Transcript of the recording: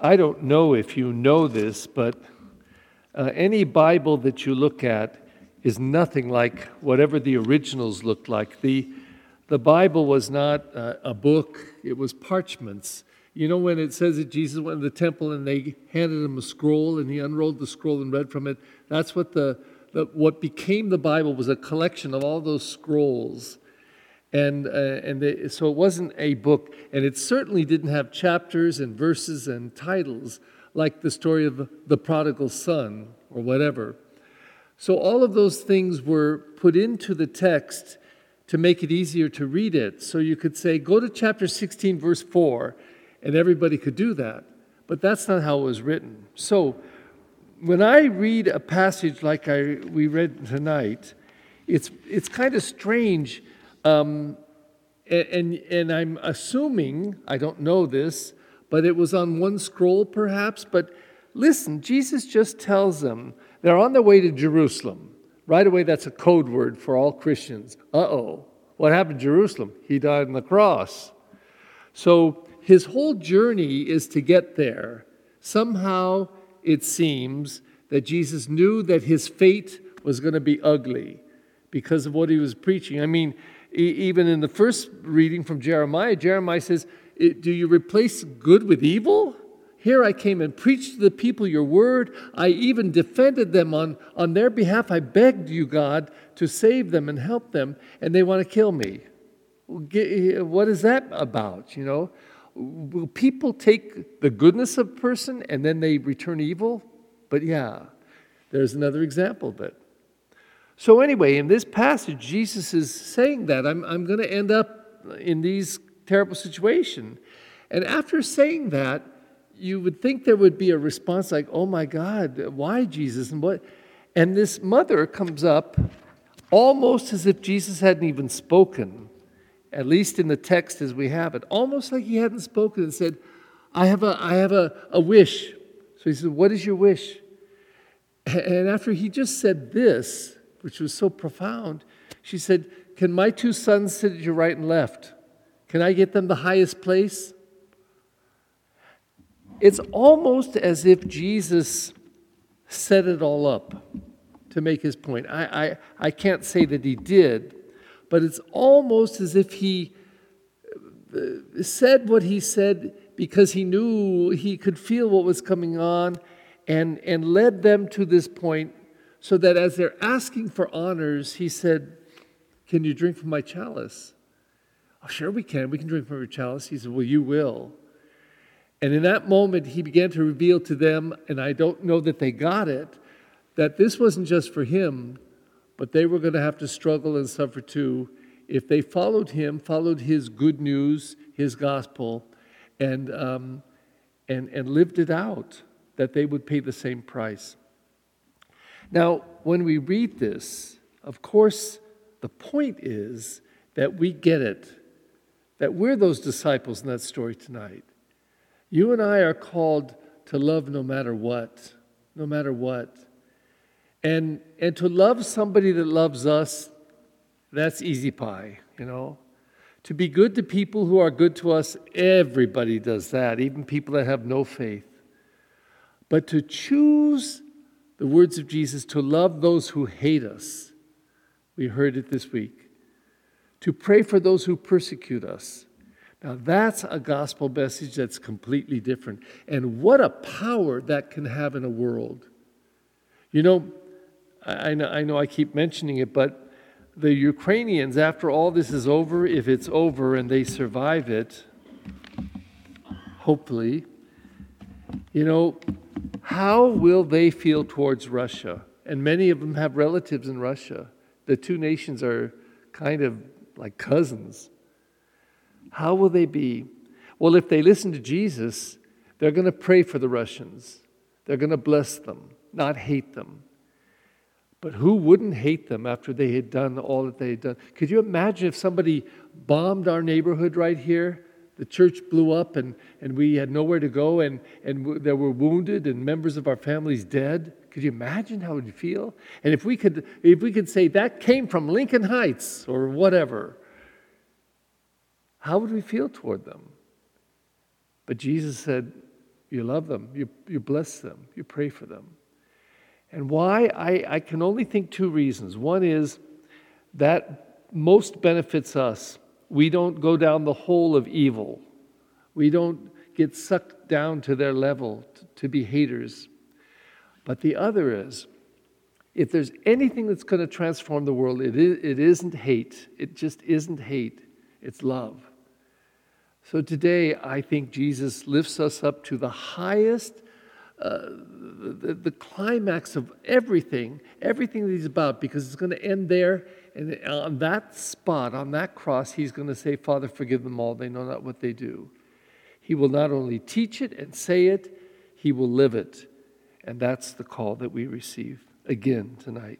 I don't know if you know this, but uh, any Bible that you look at is nothing like whatever the originals looked like. The, the Bible was not uh, a book, it was parchments. You know, when it says that Jesus went to the temple and they handed him a scroll and he unrolled the scroll and read from it, that's what the, the what became the Bible was a collection of all those scrolls. And, uh, and they, so it wasn't a book, and it certainly didn't have chapters and verses and titles like the story of the prodigal son or whatever. So all of those things were put into the text to make it easier to read it. So you could say, go to chapter 16, verse 4, and everybody could do that. But that's not how it was written. So when I read a passage like I, we read tonight, it's, it's kind of strange um, and, and I'm assuming, I don't know this, but it was on one scroll perhaps. But listen, Jesus just tells them they're on their way to Jerusalem. Right away, that's a code word for all Christians. Uh oh, what happened to Jerusalem? He died on the cross. So his whole journey is to get there. Somehow it seems that Jesus knew that his fate was going to be ugly because of what he was preaching. I mean, even in the first reading from Jeremiah, Jeremiah says, Do you replace good with evil? Here I came and preached to the people your word. I even defended them on, on their behalf. I begged you, God, to save them and help them, and they want to kill me. Eh, what is that about? You know, will people take the goodness of a person and then they return evil? But yeah, there's another example of it. So, anyway, in this passage, Jesus is saying that I'm, I'm going to end up in these terrible situation. And after saying that, you would think there would be a response like, "Oh my God, why Jesus?" And what? And this mother comes up almost as if Jesus hadn't even spoken, at least in the text as we have it, almost like he hadn't spoken and said, "I have a, I have a, a wish." So he said, "What is your wish?" And after he just said this, which was so profound. She said, Can my two sons sit at your right and left? Can I get them the highest place? It's almost as if Jesus set it all up to make his point. I, I, I can't say that he did, but it's almost as if he uh, said what he said because he knew he could feel what was coming on and, and led them to this point so that as they're asking for honors, he said, Can you drink from my chalice? Oh, sure, we can. We can drink from your chalice. He said, Well, you will. And in that moment, he began to reveal to them, and I don't know that they got it, that this wasn't just for him, but they were going to have to struggle and suffer too if they followed him, followed his good news, his gospel, and, um, and, and lived it out, that they would pay the same price. Now, when we read this, of course, the point is that we get it, that we're those disciples in that story tonight. You and I are called to love no matter what, no matter what. And, and to love somebody that loves us, that's easy pie, you know. To be good to people who are good to us, everybody does that, even people that have no faith. But to choose the words of Jesus to love those who hate us. We heard it this week. To pray for those who persecute us. Now, that's a gospel message that's completely different. And what a power that can have in a world. You know, I know I, know I keep mentioning it, but the Ukrainians, after all this is over, if it's over and they survive it, hopefully, you know, how will they feel towards Russia? And many of them have relatives in Russia. The two nations are kind of like cousins. How will they be? Well, if they listen to Jesus, they're going to pray for the Russians. They're going to bless them, not hate them. But who wouldn't hate them after they had done all that they had done? Could you imagine if somebody bombed our neighborhood right here? The church blew up and, and we had nowhere to go and, and w- there were wounded and members of our families dead could you imagine how it would feel and if we could if we could say that came from lincoln heights or whatever how would we feel toward them but jesus said You love them, you, you bless them, you pray for them. And why? I, I can only think two reasons. One is that most benefits us. We don't go down the hole of evil, we don't get sucked down to their level to, be haters. But the other is, if there's anything that's going to transform the world, it, is, it isn't hate. It just isn't hate, it's love. So today, I think Jesus lifts us up to the highest, uh, the, the, climax of everything, everything that he's about, because it's going to end there. And uh, on that spot, on that cross, he's going to say, Father, forgive them all. They know not what they do. He will not only teach it and say it, he will live it. And that's the call that we receive again tonight.